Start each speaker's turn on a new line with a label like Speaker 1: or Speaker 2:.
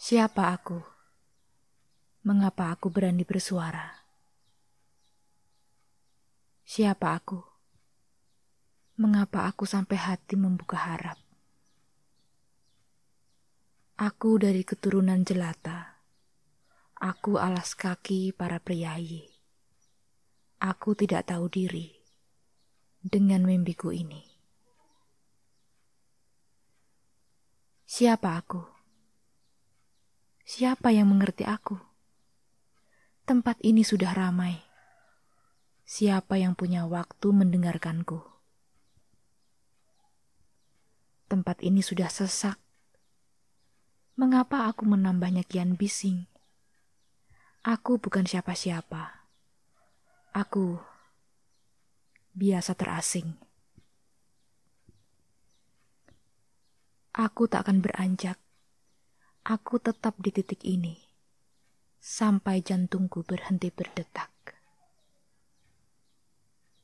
Speaker 1: Siapa aku? Mengapa aku berani bersuara? Siapa aku? Mengapa aku sampai hati membuka harap? Aku dari keturunan jelata. Aku alas kaki para priayi. Aku tidak tahu diri dengan mimpiku ini. Siapa aku? Siapa yang mengerti aku? Tempat ini sudah ramai. Siapa yang punya waktu mendengarkanku? Tempat ini sudah sesak. Mengapa aku menambahnya kian bising? Aku bukan siapa-siapa. Aku biasa terasing. Aku tak akan beranjak. Aku tetap di titik ini sampai jantungku berhenti berdetak.